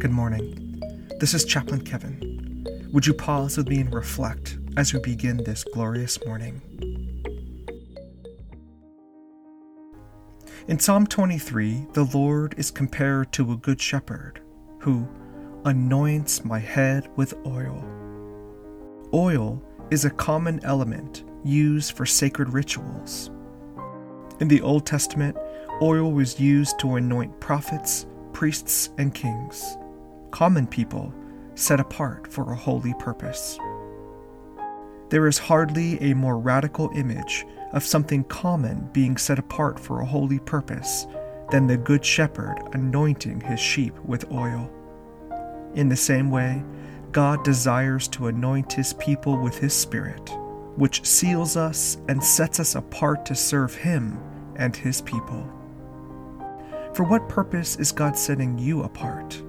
Good morning. This is Chaplain Kevin. Would you pause with me and reflect as we begin this glorious morning? In Psalm 23, the Lord is compared to a good shepherd who anoints my head with oil. Oil is a common element used for sacred rituals. In the Old Testament, oil was used to anoint prophets, priests, and kings, common people set apart for a holy purpose. There is hardly a more radical image of something common being set apart for a holy purpose than the Good Shepherd anointing his sheep with oil. In the same way, God desires to anoint his people with his Spirit, which seals us and sets us apart to serve him and his people. For what purpose is God setting you apart?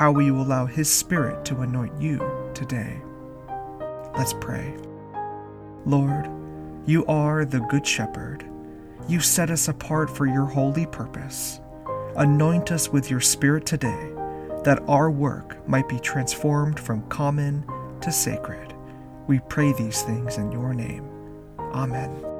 How will you allow his Spirit to anoint you today? Let's pray. Lord, you are the Good Shepherd. You set us apart for your holy purpose. Anoint us with your Spirit today, that our work might be transformed from common to sacred. We pray these things in your name. Amen.